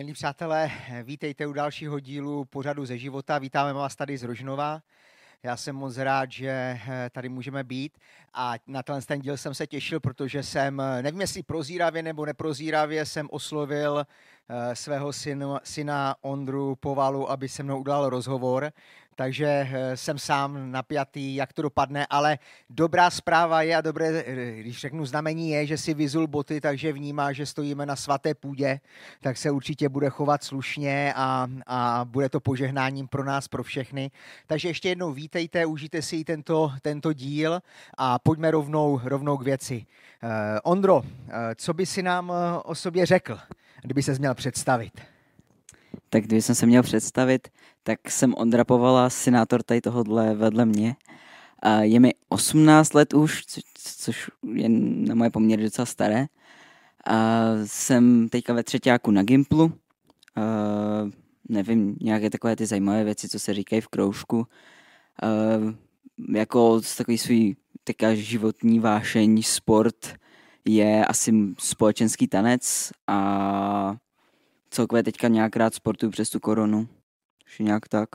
Milí přátelé, vítejte u dalšího dílu pořadu ze života. Vítáme vás tady z Rožnova. Já jsem moc rád, že eh, tady můžeme být a na ten díl jsem se těšil, protože jsem, eh, nevím jestli prozíravě nebo neprozíravě, jsem oslovil eh, svého syna, syna Ondru Povalu, aby se mnou udělal rozhovor takže eh, jsem sám napjatý, jak to dopadne, ale dobrá zpráva je a dobré, eh, když řeknu znamení je, že si vyzul boty, takže vnímá, že stojíme na svaté půdě, tak se určitě bude chovat slušně a, a bude to požehnáním pro nás, pro všechny. Takže ještě jednou vítejte, užijte si tento, tento díl a pojďme rovnou, rovnou k věci. Uh, Ondro, co by si nám o sobě řekl, kdyby se měl představit? Tak když jsem se měl představit, tak jsem Ondra Povala, senátor tady tohohle vedle mě. A je mi 18 let už, co, což je na moje poměry docela staré. A jsem teďka ve třetíku na Gimplu. A nevím, nějaké takové ty zajímavé věci, co se říkají v kroužku. A jako takový svůj teďka životní vášeň, sport je asi společenský tanec a celkově teďka nějak rád sportuju přes tu koronu. Už nějak tak.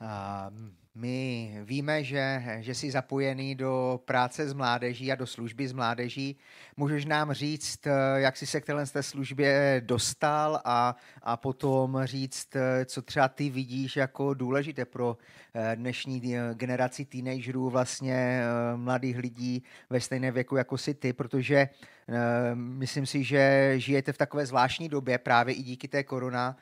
A my víme, že, že jsi zapojený do práce s mládeží a do služby s mládeží. Můžeš nám říct, jak jsi se k téhle té službě dostal a, a potom říct, co třeba ty vidíš jako důležité pro eh, dnešní eh, generaci teenagerů, vlastně eh, mladých lidí ve stejné věku jako si ty, protože myslím si, že žijete v takové zvláštní době právě i díky té korona,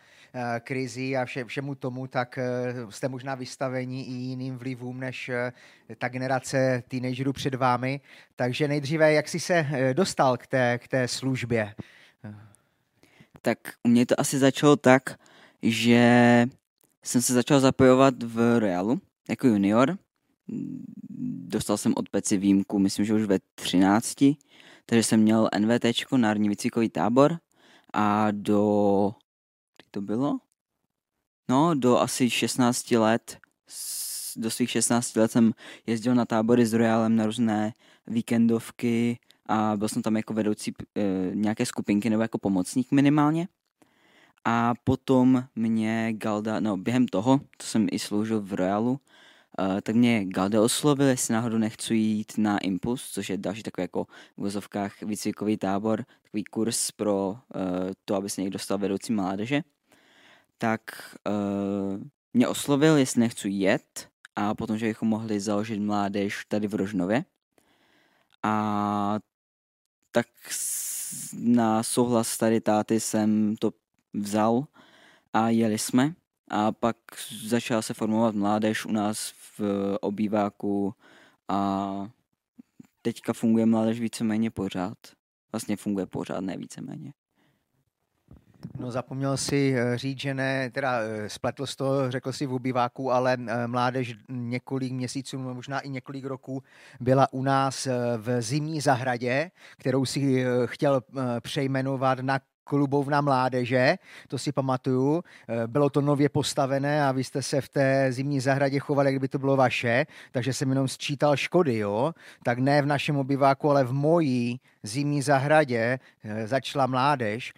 krizi a vše, všemu tomu, tak eh, jste možná vystaveni i jiným vlivům než eh, ta generace teenagerů před vámi. Takže nejdříve, jak jsi se dostal k té, k té službě? Tak u mě to asi začalo tak, že jsem se začal zapojovat v Realu jako junior. Dostal jsem od Peci výjimku, myslím, že už ve 13. Takže jsem měl NVT, Národní výcvikový tábor a do to bylo? No, do asi 16 let, do svých 16 let jsem jezdil na tábory s Royalem na různé víkendovky a byl jsem tam jako vedoucí e, nějaké skupinky nebo jako pomocník minimálně. A potom mě Galda, no během toho, co jsem i sloužil v Royalu, Uh, tak mě Galda oslovil, jestli náhodou nechci jít na Impuls, což je další takový jako v vozovkách výcvikový tábor, takový kurz pro uh, to, aby se někdo dostal vedoucí mládeže tak uh, mě oslovil, jestli nechci jet a potom, že bychom mohli založit mládež tady v Rožnově. A tak na souhlas tady táty jsem to vzal a jeli jsme. A pak začala se formovat mládež u nás v obýváku a teďka funguje mládež víceméně pořád. Vlastně funguje pořád, ne víceméně. No zapomněl si eh, říct, že ne, teda eh, spletl z toho, řekl si v obyváku, ale eh, mládež několik měsíců, možná i několik roků byla u nás v zimní zahradě, kterou si chtěl přejmenovat na klubovna mládeže, to si pamatuju. Bylo to nově postavené a vy jste se v té zimní zahradě chovali, kdyby to bylo vaše, takže jsem jenom sčítal škody, jo. Tak ne v našem obyváku, ale v mojí zimní zahradě začala mládež.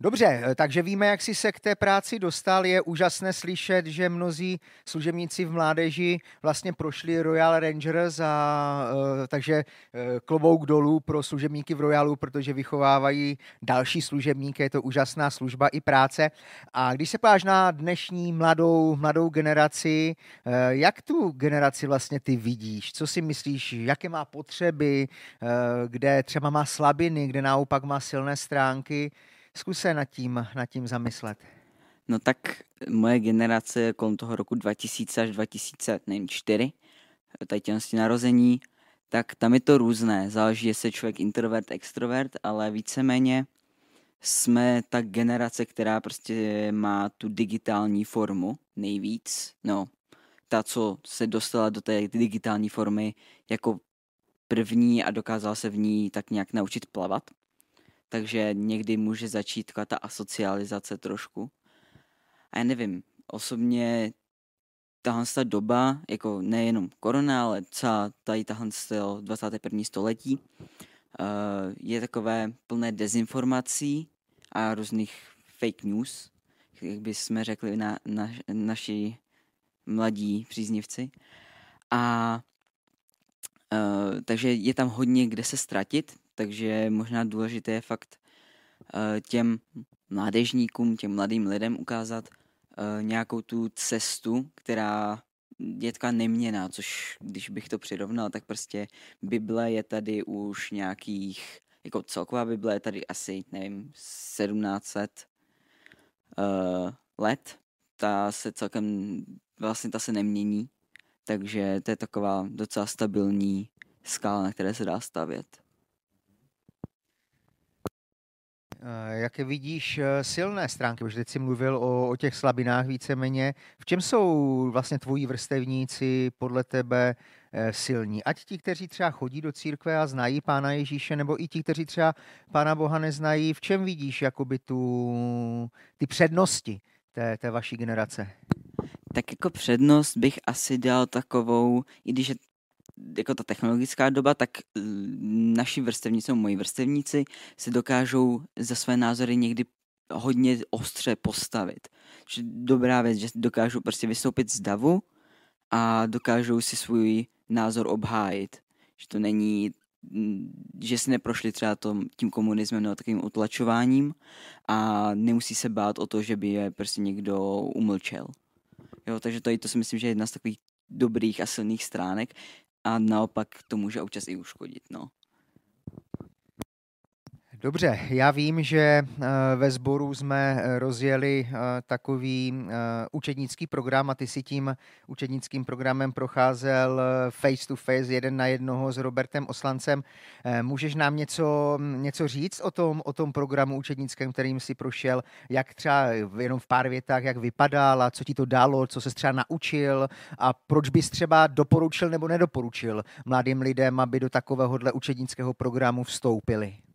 Dobře, eh, takže víme, jak jsi se k té práci dostal. Je úžasné slyšet, že mnozí služebníci v mládeži vlastně prošli Royal Rangers, a, uh, takže uh, klobouk dolů pro služebníky v Royalu, protože vychovávají další služebníky, je to úžasná služba i práce. A když se páš na dnešní mladou, mladou generaci, jak tu generaci vlastně ty vidíš? Co si myslíš, jaké má potřeby, kde třeba má slabiny, kde naopak má silné stránky? Zkus se nad tím, nad tím zamyslet. No tak moje generace kolem toho roku 2000 až 2004, tady narození, tak tam je to různé. Záleží, jestli je člověk introvert, extrovert, ale víceméně jsme ta generace, která prostě má tu digitální formu nejvíc. No, ta, co se dostala do té digitální formy jako první a dokázala se v ní tak nějak naučit plavat takže někdy může začít ta asocializace trošku. A já nevím, osobně tahle ta doba, jako nejenom korona, ale celá tady tahle 21. století, uh, je takové plné dezinformací a různých fake news, jak by jsme řekli na, na, naši mladí příznivci. A uh, takže je tam hodně kde se ztratit, takže možná důležité je fakt uh, těm mládežníkům, těm mladým lidem ukázat uh, nějakou tu cestu, která je taková neměná, což když bych to přirovnal, tak prostě Bible je tady už nějakých, jako celková Bible je tady asi, nevím, 1700 uh, let. Ta se celkem, vlastně ta se nemění, takže to je taková docela stabilní skála, na které se dá stavět. Jaké vidíš eh, silné stránky? Protože teď jsi mluvil o, o těch slabinách víceméně. V čem jsou vlastně tvoji vrstevníci podle tebe eh, silní? Ať ti, kteří třeba chodí do církve a znají Pána Ježíše, nebo i ti, kteří třeba Pána Boha neznají, v čem vidíš jakoby tu, ty přednosti té, té vaší generace? Tak jako přednost bych asi dal takovou, i když je jako ta technologická doba, tak naši vrstevníci, moji vrstevníci, se dokážou za své názory někdy hodně ostře postavit. Že dobrá věc, že dokážou prostě vystoupit z davu a dokážou si svůj názor obhájit. Že to není, že si neprošli třeba tom, tím komunismem nebo takovým utlačováním a nemusí se bát o to, že by je prostě někdo umlčel. Jo, takže to, to si myslím, že je jedna z takových dobrých a silných stránek a naopak to může občas i uškodit. No. Dobře, já vím, že eh, ve sboru jsme eh, rozjeli eh, takový učednický program a ty si tím učednickým programem procházel face to face, jeden na jednoho s Robertem Oslancem. Můžeš nám něco, něco říct o tom, o tom programu učednickém, kterým si prošel, jak třeba jenom v pár větách, jak vypadal a co ti to dalo, co se třeba naučil a proč bys třeba doporučil nebo nedoporučil mladým lidem, aby do takovéhohle učednického programu vstoupili?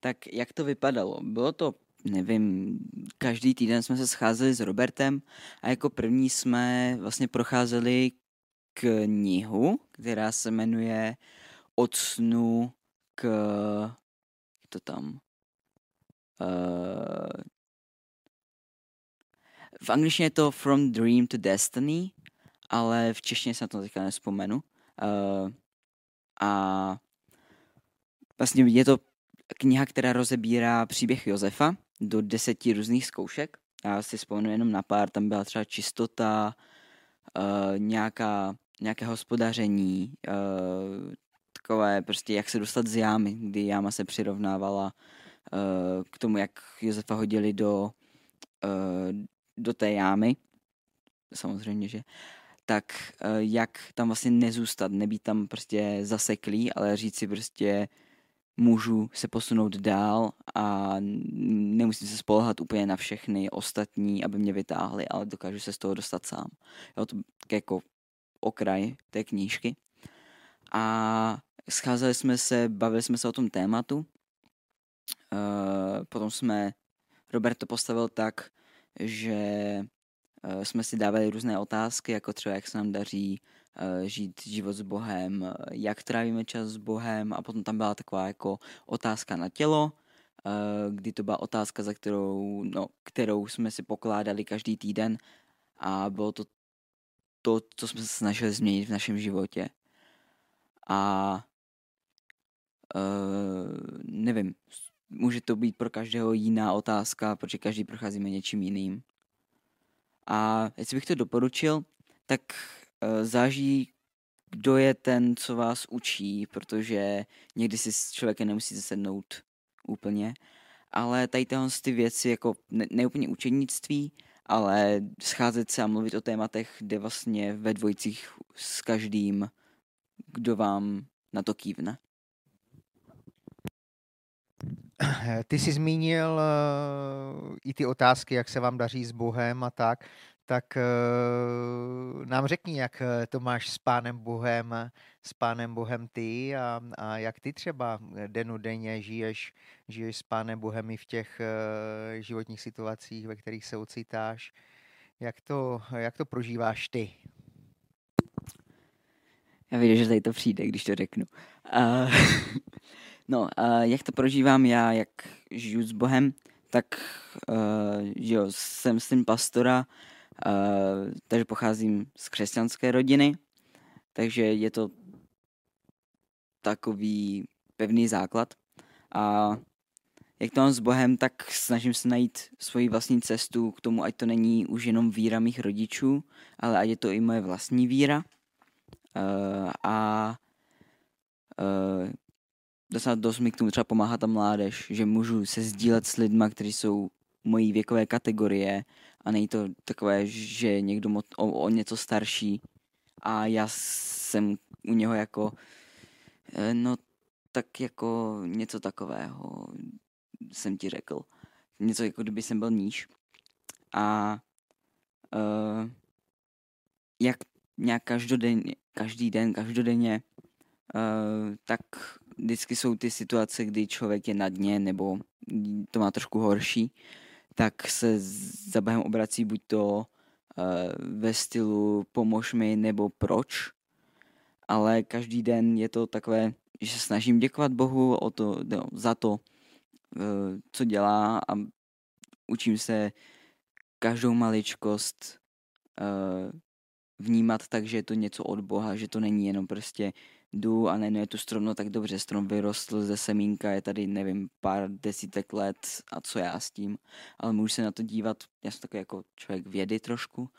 Tak jak to vypadalo? Bylo to, nevím, každý týden jsme se scházeli s Robertem a jako první jsme vlastně procházeli knihu, která se jmenuje Od snu k... Jak to tam? Uh, v angličtině je to From Dream to Destiny, ale v češtině se na to teďka nespomenu. Uh, a vlastně je to kniha, která rozebírá příběh Josefa do deseti různých zkoušek. Já si vzpomenu jenom na pár, tam byla třeba čistota, uh, nějaká, nějaké hospodaření, uh, takové prostě jak se dostat z jámy, kdy jáma se přirovnávala uh, k tomu, jak Josefa hodili do, uh, do té jámy, samozřejmě, že tak uh, jak tam vlastně nezůstat, nebýt tam prostě zaseklý, ale říct si prostě můžu se posunout dál a nemusím se spolehat úplně na všechny ostatní, aby mě vytáhli, ale dokážu se z toho dostat sám. Jo, to jako okraj té knížky. A scházeli jsme se, bavili jsme se o tom tématu. Uh, potom jsme, Robert to postavil tak, že jsme si dávali různé otázky, jako třeba jak se nám daří Eh, žít život s Bohem, eh, jak trávíme čas s Bohem a potom tam byla taková jako otázka na tělo, eh, kdy to byla otázka, za kterou, no, kterou jsme si pokládali každý týden a bylo to to, co jsme se snažili změnit v našem životě. A nevím, může to být pro každého jiná otázka, protože každý procházíme něčím jiným. A jestli bych to doporučil, tak Eh, záží, kdo je ten, co vás učí, protože někdy si s člověkem nemusíte sednout úplně. Ale tady ty věci, jako ne, ne úplně učenictví, ale scházet se a mluvit o tématech, jde vlastně ve dvojicích s každým, kdo vám na to kývne. Ty jsi zmínil uh, i ty otázky, jak se vám daří s Bohem a tak tak uh, nám řekni, jak eh, to máš s Pánem Bohem, s Pánem Bohem ty a, a jak ty třeba denodenně žiješ, žiješ s Pánem Bohem i v těch životních situacích, ve kterých se ocitáš. Jak to, jak to prožíváš ty? Já vím, že tady to přijde, když to řeknu. Uh, no, uh, jak to prožívám já, jak žiju s Bohem, tak uh, jo, jsem syn pastora, uh, takže pocházím z křesťanské rodiny, takže je to takový pevný základ. A jak to mám s Bohem, tak snažím se najít svoji vlastní cestu k tomu, ať to není už jenom víra mých rodičů, ale ať je to i moje vlastní víra. Uh, a uh, docela dost mi k tomu třeba pomáhá ta mládež, že můžu se sdílet s lidma, kteří jsou mojí věkové kategorie a není to takové, že někdo mo- o, o něco starší a já jsem u něho jako eh, no tak jako něco takového jsem ti řekl. Něco jako kdyby jsem byl níž. A uh, jak nějak každodenně, každý den, každodenně, uh, tak vždycky jsou ty situace, kdy člověk je na dně nebo to má trošku horší, tak se za Bohem obrací buď to uh, ve stylu pomož mi nebo proč, ale každý den je to takové, že se snažím děkovat Bohu o to, no, za to, uh, co dělá a učím se každou maličkost uh, vnímat tak, že je to něco od Boha, že to není jenom prostě jdu a ne, je tu strom, no tak dobře, strom vyrostl ze semínka, je tady, nevím, pár desítek let a co já s tím, ale můžu se na to dívat, já jsem takový jako člověk vědy trošku,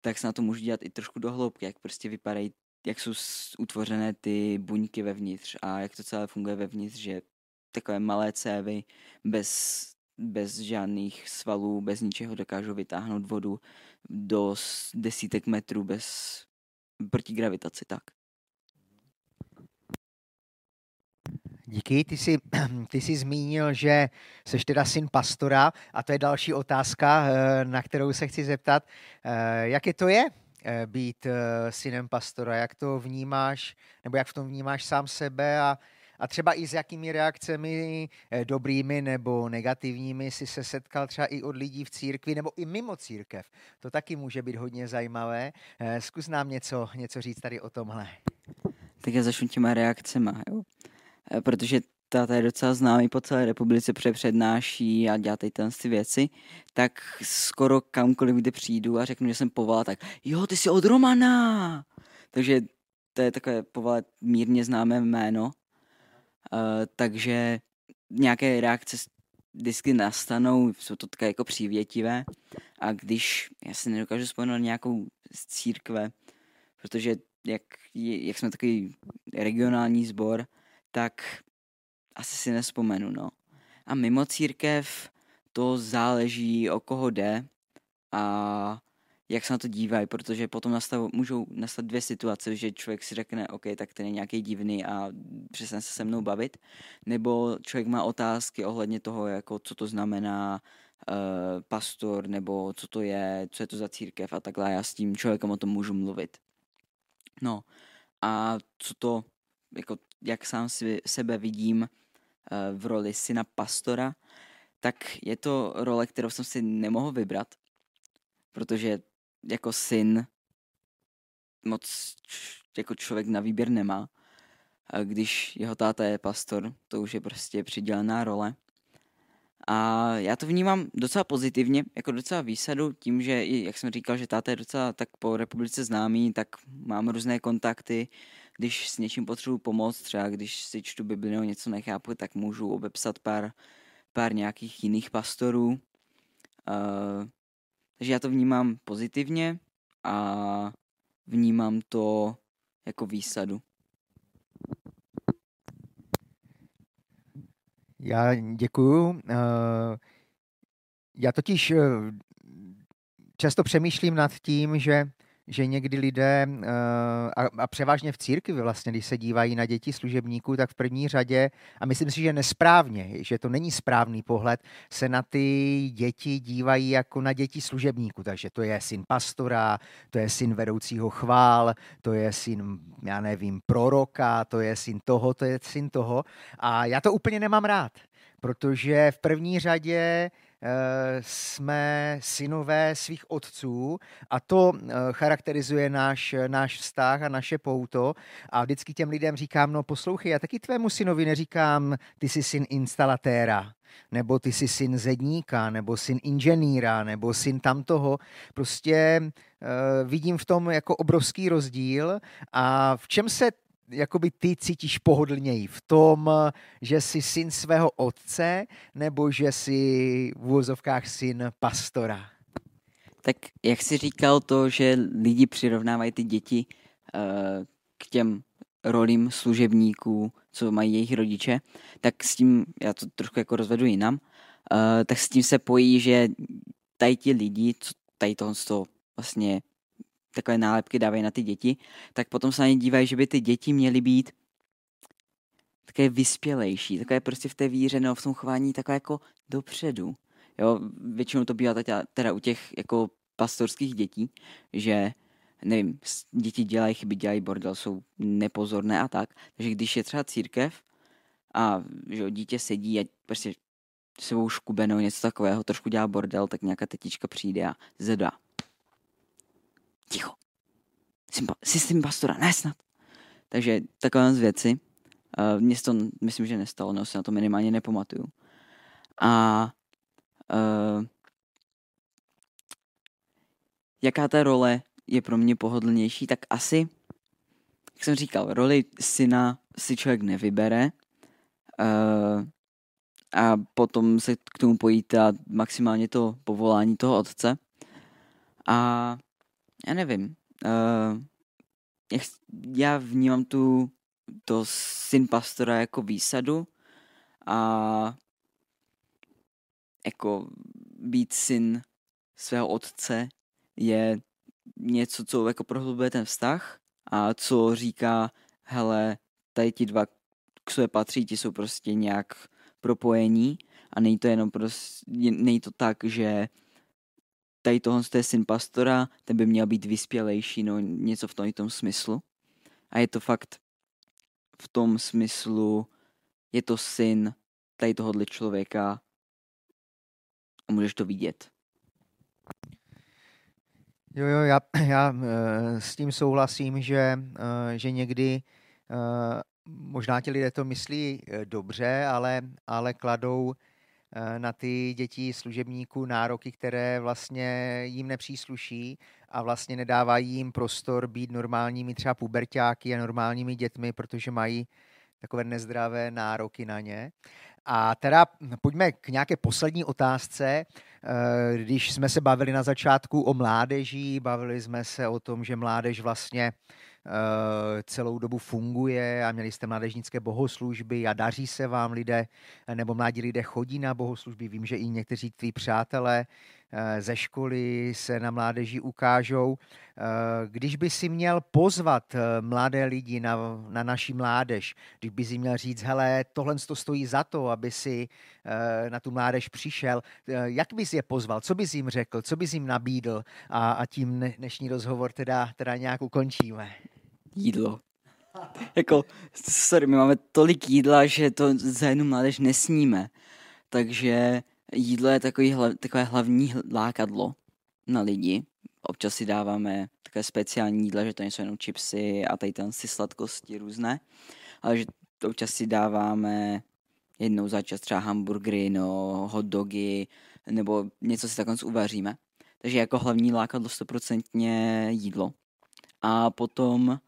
tak se na to můžu dívat i trošku do hloubky, jak prostě vypadají, jak jsou utvořené ty buňky vevnitř a jak to celé funguje vevnitř, že takové malé cévy bez, bez žádných svalů, bez ničeho dokážou vytáhnout vodu do desítek metrů bez proti gravitaci, tak. Díky, ty jsi, ty jsi zmínil, že jsi teda syn pastora a to je další otázka, eh, na kterou se chci zeptat. Eh, jaké to je eh, být synem pastora? Jak to vnímáš, nebo jak v tom vnímáš sám sebe a, a třeba i s jakými reakcemi dobrými nebo negativními si se setkal třeba i od lidí v církvi nebo i mimo církev. To taky může být hodně zajímavé. Zkus nám něco, něco říct tady o tomhle. Tak já začnu těma reakcema. Jo. Eh, protože táta je docela známý po celé republice, přednáší a dělá tady ty věci, tak skoro kamkoliv, kde přijdu a řeknu, že jsem poval, tak jo, ty jsi od Romana. Takže to je takové povalé mírně známé jméno. Uh, takže nějaké reakce vždycky nastanou, jsou to takové jako přívětivé. A když, já si nedokážu vzpomenout nějakou z církve, protože jak, jak jsme takový regionální sbor, tak asi si nespomenu, no. A mimo církev to záleží, o koho jde a jak se na to dívají, protože potom nastav, můžou nastat dvě situace, že člověk si řekne, OK, tak ten je nějaký divný a přesně se se mnou bavit, nebo člověk má otázky ohledně toho, jako co to znamená uh, pastor, nebo co to je, co je to za církev a takhle, já s tím člověkem o tom můžu mluvit. No a co to, jako jak sám sebe vidím eh, v roli syna pastora, tak je to role, kterou jsem si nemohl vybrat, protože jako syn moc jako člověk na výběr nemá. A když jeho táta je pastor, to už je prostě přidělená role. A já to vnímám docela pozitivně, jako docela výsadu, tím, že, jak jsem říkal, že táta je docela tak po republice známý, tak mám různé kontakty, když s něčím potřebuji pomoct, třeba když si čtu Bibli nebo něco nechápu, tak můžu obepsat pár, pár nějakých jiných pastorů. Uh, takže já to vnímám pozitivně a vnímám to jako výsadu. Já děkuju. Uh, já totiž uh, často přemýšlím nad tím, že že někdy lidé, eh, a, převážně v církvi vlastně, když se dívají na děti služebníků, tak v první řadě, a myslím si, že nesprávně, že to není správný pohled, se na ty děti dívají jako na děti služebníků. Takže to je syn pastora, to je syn vedoucího chvál, to je syn, já nevím, proroka, to je syn toho, to je syn toho. A já to úplně nemám rád, protože v první řadě jsme synové svých otců a to eh, charakterizuje náš, náš vztah a naše pouto. A vždycky těm lidem říkám, no poslouchej, já taky tvému synovi neříkám, ty jsi syn instalatéra. nebo ty jsi syn zedníka, nebo syn inženýra, nebo syn tamtoho. Prostě uh, vidím v tom jako obrovský rozdíl a v čem se jakoby ty cítíš pohodlněji? V tom, že jsi syn svého otce, nebo že jsi v úvozovkách syn pastora? Tak jak jsi říkal to, že lidi přirovnávají ty děti uh, k těm rolím služebníků, co mají jejich rodiče, tak s tím, já to trošku jako rozvedu jinam, uh, tak s tím se pojí, že tady ti lidi, co tady toho vlastně takové nálepky dávají na ty děti, tak potom se na ně dívají, že by ty děti měly být také vyspělejší, takové prostě v té víře nebo v tom chování takové jako dopředu. Jo, většinou to bývá teda, teda u těch jako pastorských dětí, že nevím, děti dělají chyby, dělají bordel, jsou nepozorné a tak. Takže když je třeba církev a že dítě sedí a prostě sebou škubenou něco takového, trošku dělá bordel, tak nějaká tetička přijde a zedá. Ticho. Jsi, s tím pastora, ne snad. Takže takové z věci. Uh, mně to myslím, že nestalo, no se na to minimálně nepamatuju. A uh, jaká ta role je pro mě pohodlnější, tak asi, jak jsem říkal, roli syna si člověk nevybere uh, a potom se k tomu pojí ta maximálně to povolání toho otce. A já nevím, uh, jak, já vnímám tu to syn pastora jako výsadu a jako být syn svého otce je něco, co jako prohlubuje ten vztah a co říká, hele, tady ti dva k sobě patří, ti jsou prostě nějak propojení a není to jenom prostě, není to tak, že tady tohle je syn pastora, ten by měl být vyspělejší, no něco v tom, tom smyslu. A je to fakt v tom smyslu, je to syn tady tohohle člověka a můžeš to vidět. Jo, jo, já, já eh, s tím souhlasím, že, eh, že někdy eh, možná ti lidé to myslí dobře, ale, ale kladou na ty děti služebníků nároky, které vlastně jim nepřísluší a vlastně nedávají jim prostor být normálními třeba pubertáky a normálními dětmi, protože mají takové nezdravé nároky na ně. A teda pojďme k nějaké poslední otázce. Eh, když jsme se bavili na začátku o mládeží, bavili jsme se o tom, že mládež vlastně eh, celou dobu funguje a měli jste mládežnické bohoslužby a daří se vám lidé, nebo mladí lidé chodí na bohoslužby. Vím, že i někteří tví přátelé ze školy se na mládeži ukážou. Eh, když by si měl pozvat eh, mladé lidi na, na naší mládež, když by si měl říct, hele, tohle to stojí za to, aby si na tu mládež přišel, jak bys je pozval, co bys jim řekl, co bys jim nabídl a, a tím dnešní rozhovor teda, teda nějak ukončíme. Jídlo. jako, sorry, my máme tolik jídla, že to za jednu mládež nesníme. Takže jídlo je takový, takové hlavní lákadlo na lidi. Občas si dáváme takové speciální jídla, že to nejsou jenom chipsy a tady tam si sladkosti různé, ale že občas si dáváme jednou za čas třeba hamburgery, no, hot dogy, nebo něco si takhle uvaříme. Takže jako hlavní lákadlo stoprocentně jídlo. A potom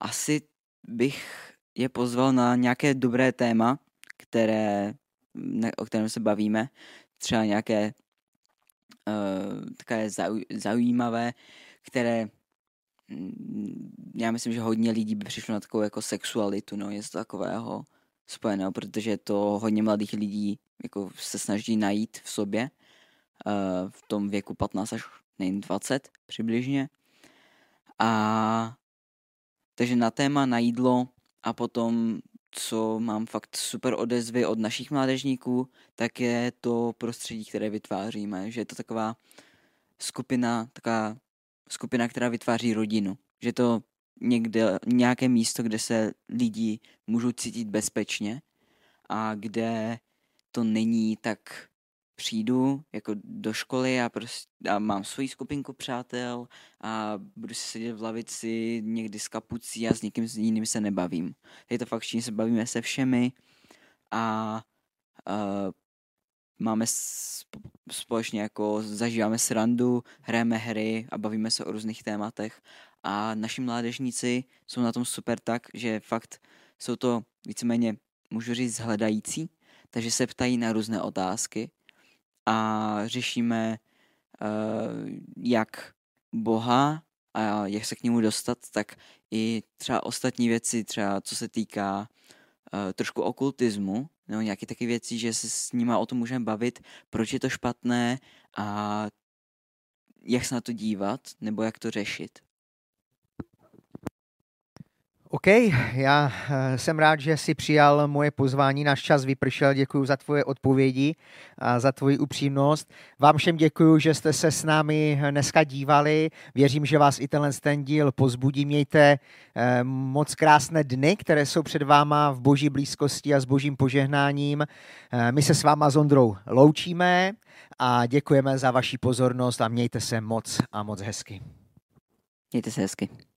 asi bych je pozval na nějaké dobré téma, které o kterém se bavíme, třeba nějaké uh, takové zaujímavé, které mm, já myslím, že hodně lidí by přišlo na takovou jako sexualitu, no, něco takového spojeného, protože to hodně mladých lidí jako se snaží najít v sobě uh, v tom věku 15 až nevím, 20 přibližně. A takže na téma na jídlo a potom co mám fakt super odezvy od našich mládežníků, tak je to prostředí, které vytváříme, že je to taková skupina, taková skupina, která vytváří rodinu. Že to někde, nějaké místo, kde se lidi můžou cítit bezpečně a kde to není tak přijdu jako do školy a, prostě, a mám svoji skupinku přátel a budu si sedět v lavici někdy s kapucí a s někým s jiným se nebavím. Je to fakt, že se bavíme se všemi a uh, máme společně jako zažíváme srandu, hrajeme hry a bavíme se o různých tématech a naši mládežníci jsou na tom super tak, že fakt jsou to víceméně, můžu říct, hledající, takže se ptají na různé otázky a řešíme, uh, jak Boha a jak se k němu dostat, tak i třeba ostatní věci, třeba co se týká uh, trošku okultismu, nebo nějaké takové věci, že se s nima o tom můžeme bavit, proč je to špatné a jak se na to dívat, nebo jak to řešit. OK, já eh, jsem rád, že jsi přijal moje pozvání, náš čas vypršel, děkuji za tvoje odpovědi a za tvoji upřímnost. Vám všem děkuji, že jste se s námi dneska dívali, věřím, že vás i tenhle ten díl pozbudí, mějte eh, moc krásné dny, které jsou před váma v boží blízkosti a s božím požehnáním. Eh, my se s váma s Ondrou loučíme a děkujeme za vaši pozornost a mějte se moc a moc hezky. Mějte se hezky.